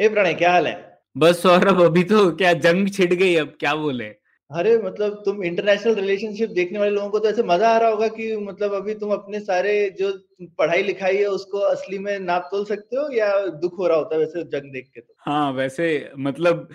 ए प्रणय क्या हाल है? बस सौरभ अभी तो क्या जंग छिड़ गई अब क्या बोले? अरे मतलब तुम इंटरनेशनल रिलेशनशिप देखने वाले लोगों को तो ऐसे मज़ा आ रहा होगा कि मतलब अभी तुम अपने सारे जो पढ़ाई लिखाई है उसको असली में नाप तोल सकते हो या दुख हो रहा होता है वैसे जंग देख के तो? हाँ वैसे मतलब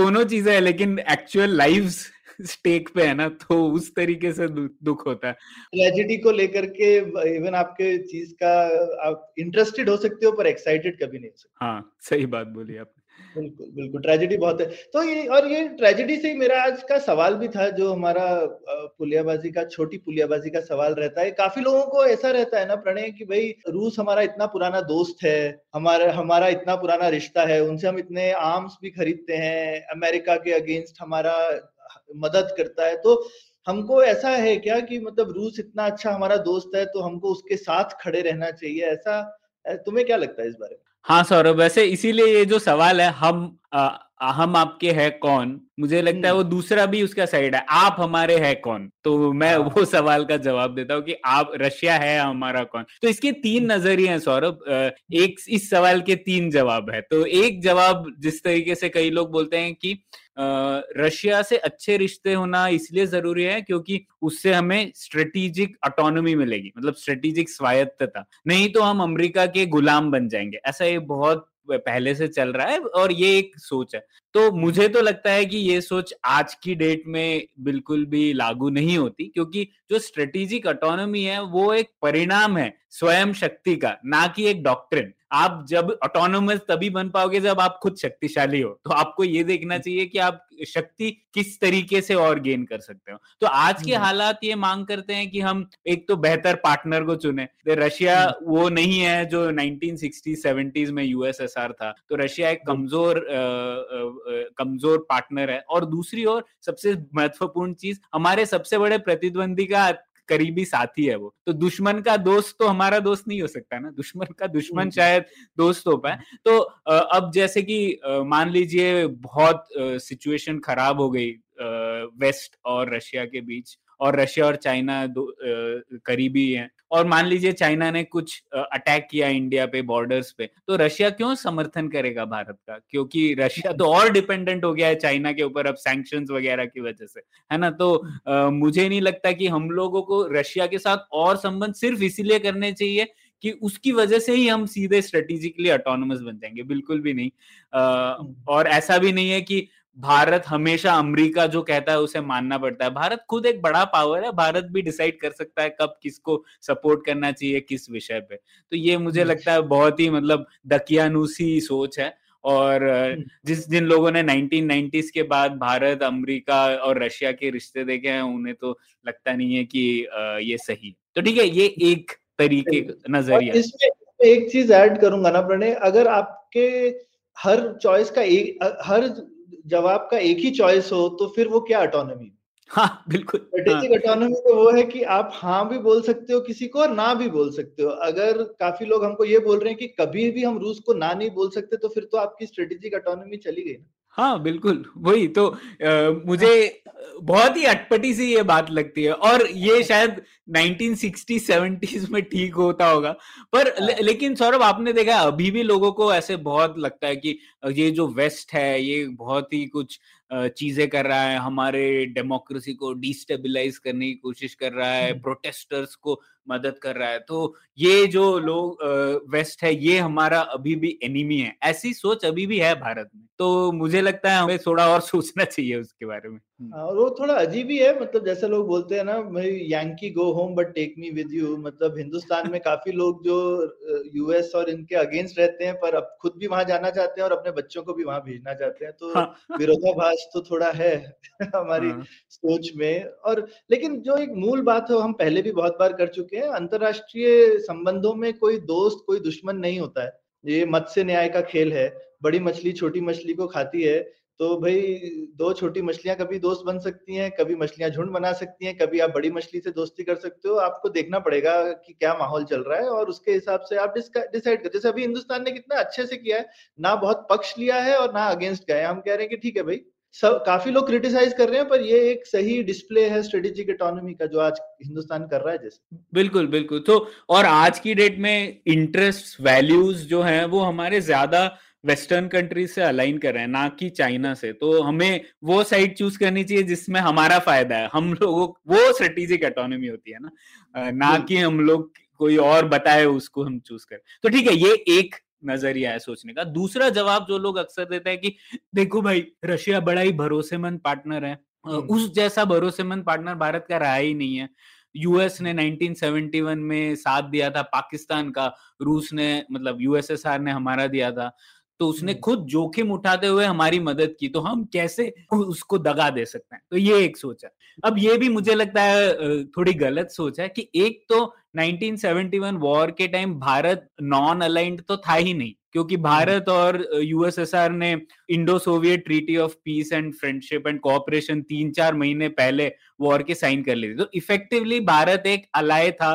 दोनों चीज़ें है लेकिन एक्चुअल लाइव्स स्टेक पे है ना तो उस तरीके से दु- दुख होता है। ट्रेजेडी को लेकर के इवन आपके चीज़ का आप इंटरेस्टेड हो सकते हो पर एक्साइटेड कभी नहीं हो सकते। हाँ सही बात बोली आपने। बिल्कुल बिल्कुल ट्रेजेडी बहुत है। तो ये और ये ट्रेजेडी से ही मेरा आज का सवाल भी था जो हमारा पुलियाबाजी का छोटी पुलियाबाजी का सवाल रहता है। काफ़ी लोगों को ऐसा रहता है ना प्रणय कि भाई रूस हमारा इतना पुराना दोस्त है हमारा हमारा इतना पुराना रिश्ता है उनसे हम इतने आर्म्स भी खरीदते हैं अमेरिका के अगेंस्ट हमारा मदद करता है। तो हमको ऐसा है क्या कि मतलब रूस इतना अच्छा हमारा दोस्त है तो हमको उसके साथ खड़े रहना चाहिए, ऐसा तुम्हें क्या लगता है इस बारे में? हाँ सौरभ, वैसे इसीलिए ये जो सवाल है, हम हम आपके है कौन? मुझे लगता है हम्म। वो दूसरा भी उसका साइड है। आप हमारे है कौन? तो मैं हाँ। वो सवाल का जवाब देता हूँ कि आप रशिया है हमारा कौन? तो इसके तीन नज़रिए हैं सौरभ। एक इस सवाल के तीन जवाब है। तो एक जवाब जिस तरीके से कई लोग बोलते हैं कि रशिया से अच्छे रिश्ते होना इसलिए ज़रूरी है क्योंकि उससे हमें स्ट्रेटेजिक ऑटोनॉमी मिलेगी मतलब स्ट्रेटेजिक स्वायत्तता। नहीं तो हम अमेरिका के गुलाम बन जाएँगे। ऐसा ये बहुत पहले से चल रहा है और ये एक सोच है। तो मुझे तो लगता है कि ये सोच आज की डेट में बिल्कुल भी लागू नहीं होती, क्योंकि जो स्ट्रेटेजिक ऑटोनॉमी है वो एक परिणाम है। स्वयं शक्ति का ना कि एक डॉक्ट्रिन आप जब ऑटोनोमस तभी बन पाओगे जब आप खुद शक्तिशाली हो। तो आपको ये देखना चाहिए कि आप शक्ति किस तरीके से और गेन कर सकते हो। तो आज के हम्म। हालात ये मांग करते हैं कि हम एक तो बेहतर पार्टनर को चुने। तो रशिया हम्म। वो नहीं है जो 1960 70s में यूएसएसआर था। तो रशिया एक कमज़ोर कमज़ोर पार्टनर है। और दूसरी ओर सबसे महत्वपूर्ण चीज़ हमारे सबसे बड़े प्रतिद्वंदी का करीबी साथी है वो। तो दुश्मन का दोस्त तो हमारा दोस्त नहीं हो सकता ना। दुश्मन का दुश्मन हम्म। शायद दोस्त हो पाए। तो अब जैसे कि मान लीजिए बहुत सिचुएशन खराब हो गई वेस्ट और रशिया के बीच। और रशिया और चाइना दो करीबी हैं। और मान लीजिए चाइना ने कुछ अटैक किया इंडिया पे बॉर्डर्स पे तो रशिया क्यों समर्थन करेगा भारत का? क्योंकि रशिया तो और डिपेंडेंट हो गया है चाइना के ऊपर अब सैंक्शंस वगैरह की वजह से है ना? तो अ, मुझे नहीं लगता कि हम लोगों को रशिया के साथ और संबंध सिर्फ़ इसीलिए करने चाहिए कि उसकी वजह से ही हम सीधे स्ट्रेटेजिकली ऑटोनोमस बन जाएँगे बिल्कुल भी नहीं। अ, और ऐसा भी नहीं है कि भारत हमेशा अमेरिका जो कहता है उसे मानना पड़ता है। भारत खुद एक बड़ा पावर है भारत भी डिसाइड कर सकता है कब किसको सपोर्ट करना चाहिए किस विषय पे। तो ये मुझे हम्म। लगता है बहुत ही मतलब दकियानुसी सोच है और हम्म। जिस जिन लोगों ने 1990s के बाद भारत अमेरिका और रशिया के रिश्ते देखे हैं उन्हें तो लगता नहीं है कि ये सही तो ठीक है ये एक तरीके नज़रिया इसमें एक चीज़ ऐड करूँगा ना प्रणय अगर आपके हर चॉइस का एक हर जवाब आपका एक ही चॉइस हो तो फिर वो क्या ऑटोनॉमी हाँ बिल्कुल। हाँ, स्ट्रेटेजिक ऑटोनॉमी तो वो है कि आप हाँ भी बोल सकते हो किसी को और ना भी बोल सकते हो। अगर काफ़ी लोग हमको ये बोल रहे हैं कि कभी भी हम रूस को ना नहीं बोल सकते तो फिर तो आपकी स्ट्रेटेजिक ऑटोनॉमी चली गई ना। हाँ बिल्कुल। वही तो आ, मुझे बहुत ही अटपटी सी ये बात लगती है। और ये शायद 1960 70s में ठीक होता होगा। पर ले, लेकिन सौरभ आपने देखा अभी भी लोगों को ऐसे बहुत लगता है कि ये जो वेस्ट है ये बहुत ही कुछ चीज़ें कर रहा है। हमारे डेमोक्रेसी को डिस्टेबिलाईज करने की कोशिश कर रहा है। हम्म। प्रोटेस्टर्स को मदद कर रहा है। तो ये जो लोग वेस्ट है ये हमारा अभी भी एनिमी है। ऐसी सोच अभी भी है भारत में। तो मुझे लगता है हमें थोड़ा और सोचना चाहिए उसके बारे में। हम्म। हाँ, और वो थोड़ा अजीब ही है मतलब जैसे लोग बोलते हैं ना Yankee go home but take me with you मतलब हिंदुस्तान में काफ़ी लोग जो यूएस और इनके अगेंस्ट रहते हैं पर अब खुद भी वहाँ जाना चाहते हैं और अपने बच्चों को भी वहाँ भेजना चाहते हैं। तो हाँ, विरोधाभास तो थोड़ा है हमारी हाँ, सोच में। और लेकिन जो एक मूल बात है हम पहले भी बहुत बार कर चुके हैं, अंतरराष्ट्रीय संबंधों में कोई दोस्त, कोई दुश्मन नहीं होता है। ये मत्स्य न्याय का खेल है, बड़ी मछली छोटी मछली को खाती है तो भाई दो छोटी मछलियाँ कभी दोस्त बन सकती हैं, कभी मछलियाँ झुंड बना सकती हैं, कभी आप बड़ी मछली से दोस्ती कर सकते हो, आपको देखना पड़ेगा कि क्या माहौल चल रहा है और उसके हिसाब से आप डिसाइड कर, जैसे अभी हिंदुस्तान ने कितना अच्छे से किया है, ना बहुत पक्ष लिया है और ना अगेंस्ट गए हम कह रहे हैं कि ठीक है भाई सब काफ़ी लोग क्रिटिसाइज कर रहे हैं पर ये एक सही डिस्प्ले है स्ट्रेटेजिक इकोनॉमी का जो आज हिंदुस्तान कर रहा है जैसे। बिल्कुल बिल्कुल। तो और आज की डेट में इंटरेस्ट वैल्यूज़ जो हैं वो हमारे ज़्यादा वेस्टर्न कंट्रीज़ से अलाइन कर रहे हैं ना कि चाइना से। तो हमें वो साइड चूज़ करनी चाहिए जिसमें हमारा फ़ायदा है। हम लोगों वो स्ट्रेटेजिक इकोनॉमी होती है ना। ना कि हम लोग कोई और बताए उसको हम चूज़ करें। तो ठीक है ये एक नज़रिया है सोचने का। दूसरा जवाब जो लोग अक्सर देते हैं कि देखो भाई रशिया बड़ा ही भरोसेमंद पार्टनर है। उस जैसा भरोसेमंद पार्टनर भारत का रहा ही नहीं है। यूएस ने 1971 में साथ दिया था पाकिस्तान का। रूस ने मतलब यूएसएसआर ने हमारा दिया था। तो उसने हम्म। खुद जोखिम उठाते हुए हमारी मदद की तो हम कैसे उसको दगा दे सकते हैं तो ये एक सोच है अब ये भी मुझे लगता है थोड़ी गलत सोच है कि एक तो 1971 वॉर के टाइम भारत नॉन अलाइंड तो था ही नहीं क्योंकि हम्म। भारत और यूएसएसआर ने Indo Soviet treaty of peace and friendship and cooperation तीन चार महीने पहले वॉर के साइन कर ली थी तो इफेक्टिवली भारत एक अलाय था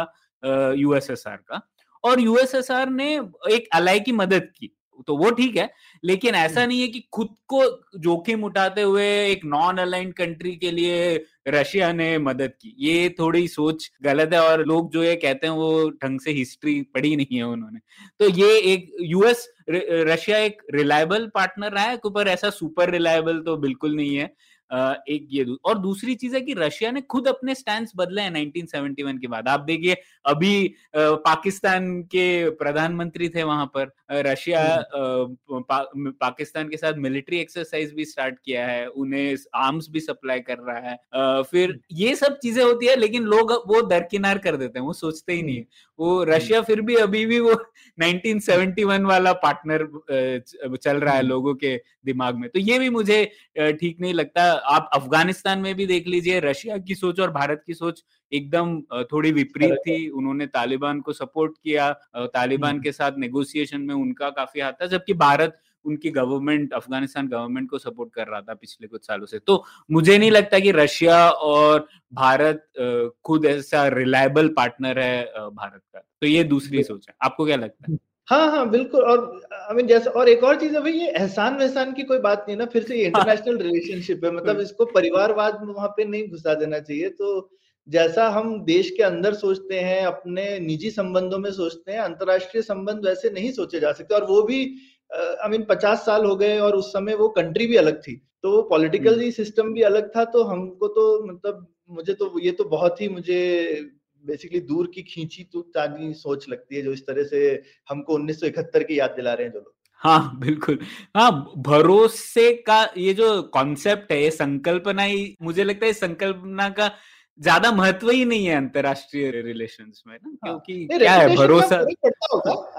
यूएसएसआर का और यूएसएसआर ने एक अलाय की मदद की तो वो ठीक है लेकिन ऐसा नहीं है कि खुद को जोखिम उठाते हुए एक नॉन अलाइंड कंट्री के लिए रशिया ने मदद की। ये थोड़ी सोच गलत है और लोग जो ये कहते हैं वो ढंग से हिस्ट्री पढ़ी नहीं है उन्होंने। तो ये एक यूएस रशिया एक रिलायबल पार्टनर रहा है ऊपर ऐसा सुपर रिलायबल तो बिल्कुल नहीं है। एक ये और दूसरी चीज़ है कि रशिया ने खुद अपने स्टैंड बदले हैं 1971 के बाद आप देखिए अभी पाकिस्तान के प्रधानमंत्री थे वहाँ पर रशिया हम्म। पा, पाकिस्तान के साथ मिलिट्री एक्सरसाइज भी स्टार्ट किया है उन्हें आर्म्स भी सप्लाई कर रहा है फिर हम्म। ये सब चीज़ें होती है लेकिन लोग वो दरकिनार कर देते हैं वो सोचते ही नहीं है हम्म। वो रशिया फिर भी अभी भी वो 1971 वाला पार्टनर चल रहा है लोगों के दिमाग में। तो ये भी मुझे ठीक नहीं लगता। आप अफ़गानिस्तान में भी देख लीजिए रशिया की सोच और भारत की सोच एकदम थोड़ी विपरीत थी। उन्होंने तालिबान को सपोर्ट किया तालिबान हम्म। के साथ नेगोशिएशन में उनका काफ़ी हाथ था जबकि भारत उनकी गवर्नमेंट अफ़गानिस्तान गवर्नमेंट को सपोर्ट कर रहा था पिछले कुछ सालों से। तो मुझे नहीं लगता कि रशिया और भारत खुद ऐसा रिलायबल पार्टनर है भारत का। तो ये दूसरी सोच है। आपको क्या लगता है? हाँ हाँ बिल्कुल। और आई मीन जैसे और एक और चीज़ है भाई ये एहसान वहसान की कोई बात नहीं ना फिर से ये इंटरनेशनल रिलेशनशिप है। मतलब इसको परिवारवाद वहाँ पे नहीं घुसा देना चाहिए। तो जैसा हम देश के अंदर सोचते हैं अपने निजी संबंधों में सोचते हैं अंतरराष्ट्रीय संबंध वैसे नहीं सोचे जा सकते। और वो भी आई मीन पचास साल हो गए और उस समय वो कंट्री भी अलग थी। तो वो पॉलिटिकल सिस्टम भी अलग था तो हमको तो मतलब मुझे तो ये तो बहुत ही मुझे बेसिकली दूर की खींची तो तानी सोच लगती है जो इस तरह से हमको 1971 की याद दिला रहे हैं जो लोग। हाँ बिल्कुल। हाँ भरोसे का ये जो कॉन्सेप्ट है ये संकल्पना ही मुझे लगता है संकल्पना का ज़्यादा महत्व ही नहीं है अंतरराष्ट्रीय रिलेशन में ना हाँ। क्योंकि क्या है भरोसा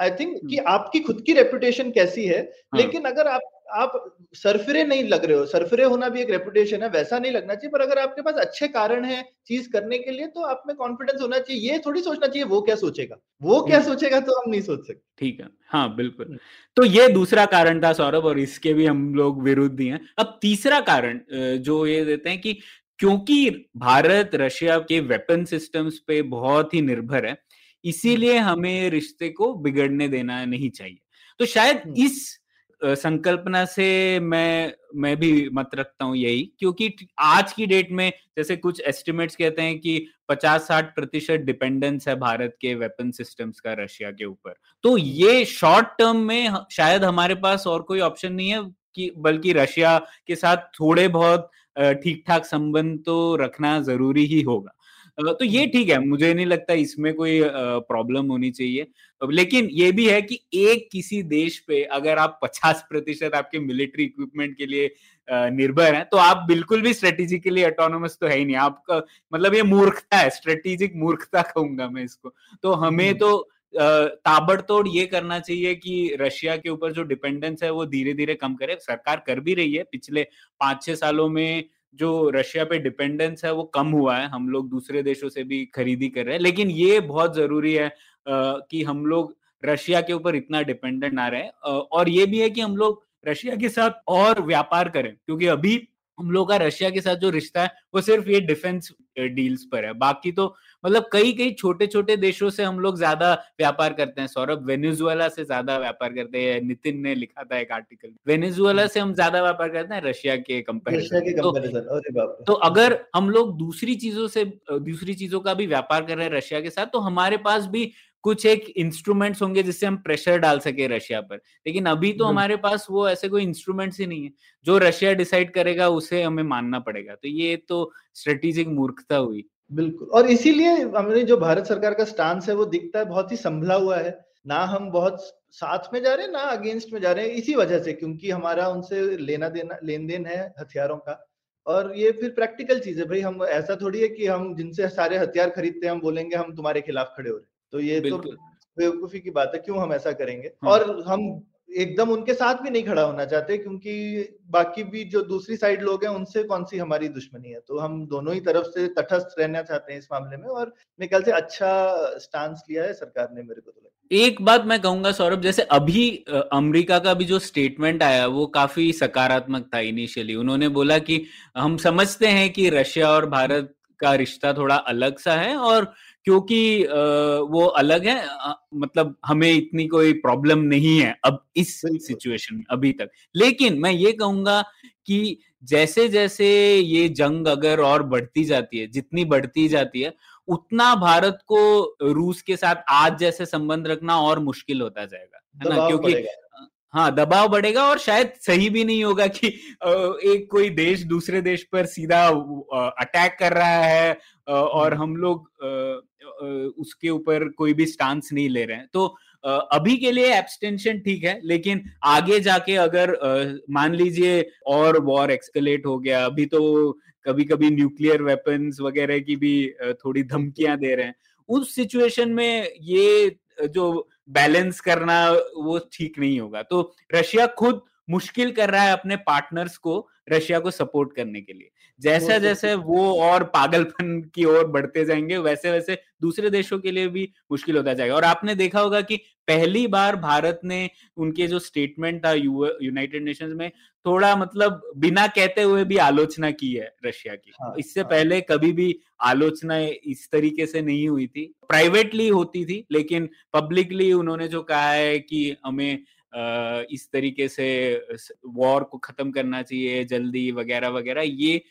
आई थिंक कि हम्म। आपकी खुद की रेपुटेशन कैसी है हाँ. लेकिन अगर आप आप सरफरे नहीं लग रहे हो सरफरे होना भी एक रेपुटेशन है वैसा नहीं लगना चाहिए पर अगर आपके पास अच्छे कारण है चीज़ करने के लिए तो आप में कॉन्फिडेंस होना चाहिए ये थोड़ी सोचना चाहिए वो क्या सोचेगा वो क्या हम्म। सोचेगा तो हम नहीं सोच सकते ठीक है हाँ बिल्कुल हम्म। तो ये दूसरा कारण था सौरभ और इसके भी हम लोग विरुद्ध ही हैं अब तीसरा कारण जो ये देते हैं कि क्योंकि भारत रशिया के वेपन सिस्टम्स पे बहुत ही निर्भर है इसीलिए हम्म। हमें रिश्ते को बिगड़ने देना नहीं चाहिए तो शायद हम्म। इस संकल्पना से मैं मैं भी मत रखता हूँ यही क्योंकि आज की डेट में जैसे कुछ एस्टिमेट्स कहते हैं कि 50-60 प्रतिशत डिपेंडेंस है भारत के वेपन सिस्टम्स का रशिया के ऊपर तो ये शॉर्ट टर्म में शायद हमारे पास और कोई ऑप्शन नहीं है कि बल्कि रशिया के साथ थोड़े बहुत ठीक ठाक संबंध तो रखना ज़रूरी ही होगा। तो ये ठीक है मुझे नहीं लगता इसमें कोई प्रॉब्लम होनी चाहिए। लेकिन ये भी है कि एक किसी देश पे अगर आप 50 प्रतिशत आपके मिलिट्री इक्विपमेंट के लिए निर्भर हैं तो आप बिल्कुल भी स्ट्रेटेजिकली ऑटोनोमस तो है ही नहीं। आपका मतलब ये मूर्खता है स्ट्रेटेजिक मूर्खता कहूँगा मैं इसको। तो हमें हम्म। तो ताबड़तोड़ ये करना चाहिए कि रशिया के ऊपर जो डिपेंडेंस है वो धीरे धीरे कम करे। सरकार कर भी रही है। पिछले पाँच छह सालों में जो रशिया पे डिपेंडेंस है वो कम हुआ है। हम लोग दूसरे देशों से भी खरीदी कर रहे हैं। लेकिन ये बहुत ज़रूरी है कि हम लोग रशिया के ऊपर इतना डिपेंडेंट ना रहे। और ये भी है कि हम लोग रशिया के साथ और व्यापार करें। क्योंकि अभी हम लोग का रशिया के साथ जो रिश्ता है, वो सिर्फ़ ये डिफेंस डील्स पर है। बाकी तो मतलब कई कई छोटे छोटे देशों से हम लोग ज़्यादा व्यापार करते हैं। सौरभ वेनेजुएला से ज़्यादा व्यापार करते हैं नितिन ने लिखा था एक आर्टिकल। वेनेजुएला से हम ज़्यादा व्यापार करते हैं रशिया के कंपेरिजन तो, तो अगर हम लोग दूसरी चीज़ों से दूसरी चीज़ों का भी व्यापार कर रहे हैं रशिया के साथ तो हमारे पास भी कुछ एक इंस्ट्रूमेंट्स होंगे जिससे हम प्रेशर डाल सके रशिया पर। लेकिन अभी तो हमारे पास वो ऐसे कोई इंस्ट्रूमेंट्स ही नहीं है। जो रशिया डिसाइड करेगा उसे हमें मानना पड़ेगा। तो ये तो स्ट्रेटेजिक मूर्खता हुई। बिल्कुल। और इसीलिए हमारी जो भारत सरकार का स्टांस है वो दिखता है बहुत ही संभला हुआ है। ना हम बहुत साथ में जा रहे हैं ना अगेंस्ट में जा रहे हैं इसी वजह से क्योंकि हमारा उनसे लेना देना लेन देन है हथियारों का। और ये फिर प्रैक्टिकल चीज़ है भाई हम ऐसा थोड़ी है कि हम जिनसे सारे हथियार खरीदते हैं हम बोलेंगे हम तुम्हारे खिलाफ खड़े हो रहे तो ये तो बेवकूफ़ी की बात है क्यों हम ऐसा करेंगे? हाँ। और हम एकदम उनके साथ भी नहीं खड़ा होना चाहते, क्योंकि बाकी भी जो दूसरी साइड लोग हैं, उनसे कौन सी हमारी दुश्मनी है? तो हम दोनों ही तरफ़ से तटस्थ रहना चाहते हैं इस मामले में, और मेरे ख्याल से अच्छा स्टांस लिया है सरकार ने मेरे को तो एक बात मैं कहूँगा सौरभ, जैसे अभी अमेरिका का भी जो स्टेटमेंट आया, वो काफ़ी सकारात्मक था इनिशियली उन्होंने बोला कि हम समझते हैं कि रशिया और भारत का रिश्ता थोड़ा अलग सा है, और क्योंकि वो अलग है मतलब हमें इतनी कोई प्रॉब्लम नहीं है अब इस सिचुएशन में अभी तक। लेकिन मैं ये कहूँगा कि जैसे जैसे ये जंग अगर और बढ़ती जाती है जितनी बढ़ती जाती है उतना भारत को रूस के साथ आज जैसे संबंध रखना और मुश्किल होता जाएगा है ना? क्योंकि हाँ दबाव बढ़ेगा और शायद सही भी नहीं होगा कि एक कोई देश दूसरे देश पर सीधा अटैक कर रहा है और हम्म। हम लोग उसके ऊपर कोई भी स्टांस नहीं ले रहे हैं। तो अभी के लिए एब्सटेंशन ठीक है, लेकिन आगे जाके अगर मान लीजिए और वॉर एक्सकलेट हो गया, अभी तो कभी कभी न्यूक्लियर वेपन्स वगैरह की भी थोड़ी धमकियाँ दे रहे हैं। उस सिचुएशन में ये जो बैलेंस करना, वो ठीक नहीं होगा। तो रशिया खुद मुश्किल कर रहा है अपने पार्टनर्स को, रशिया को सपोर्ट करने के लिए। जैसे जैसे वो और पागलपन की ओर बढ़ते जाएँगे वैसे वैसे दूसरे देशों के लिए भी मुश्किल होता जाएगा। और आपने देखा होगा कि पहली बार भारत ने उनके जो स्टेटमेंट था यूनाइटेड नेशंस में थोड़ा मतलब बिना कहते हुए भी आलोचना की है रशिया की। हाँ, इससे हाँ. पहले कभी भी आलोचना इस तरीके से नहीं हुई थी। प्राइवेटली होती थी लेकिन पब्लिकली उन्होंने जो कहा है कि हमें इस तरीके से वॉर को खत्म करना चाहिए जल्दी वगैरह वगैरह ये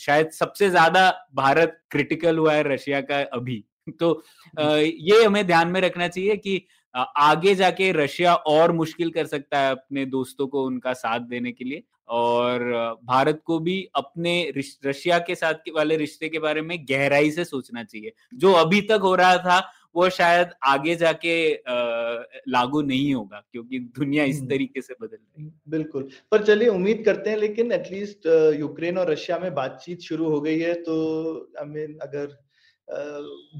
शायद सबसे ज़्यादा भारत क्रिटिकल हुआ है रशिया का अभी। तो ये हमें ध्यान में रखना चाहिए कि आगे जाके रशिया और मुश्किल कर सकता है अपने दोस्तों को उनका साथ देने के लिए और भारत को भी अपने रशिया के साथ के वाले रिश्ते के बारे में गहराई से सोचना चाहिए। जो अभी तक हो रहा था वो शायद आगे जाके लागू नहीं होगा क्योंकि दुनिया इस हम्म। तरीके से बदल रही है। बिल्कुल। पर चलिए उम्मीद करते हैं लेकिन एटलीस्ट यूक्रेन और रशिया में बातचीत शुरू हो गई है तो आई मीन अगर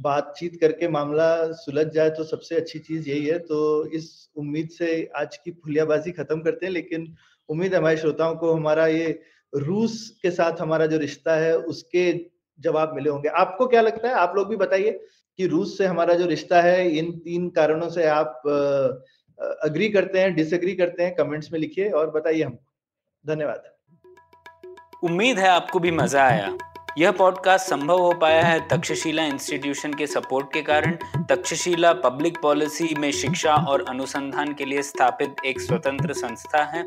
बातचीत करके मामला सुलझ जाए तो सबसे अच्छी चीज़ यही है। तो इस उम्मीद से आज की फुलियाबाजी खत्म करते हैं लेकिन उम्मीद है हमारे श्रोताओं को हमारा ये रूस के साथ हमारा जो रिश्ता है उसके जवाब मिले होंगे। आपको क्या लगता है? आप लोग भी बताइए। कि रूस से हमारा जो रिश्ता है, इन तीन कारणों से आप अग्री करते हैं डिसएग्री करते हैं कमेंट्स में लिखिए और बताइए हमको। धन्यवाद। उम्मीद है आपको भी मज़ा आया। यह पॉडकास्ट संभव हो पाया है तक्षशिला इंस्टीट्यूशन के सपोर्ट के कारण। तक्षशिला पब्लिक पॉलिसी में शिक्षा और अनुसंधान के लिए स्थापित एक स्वतंत्र संस्था है।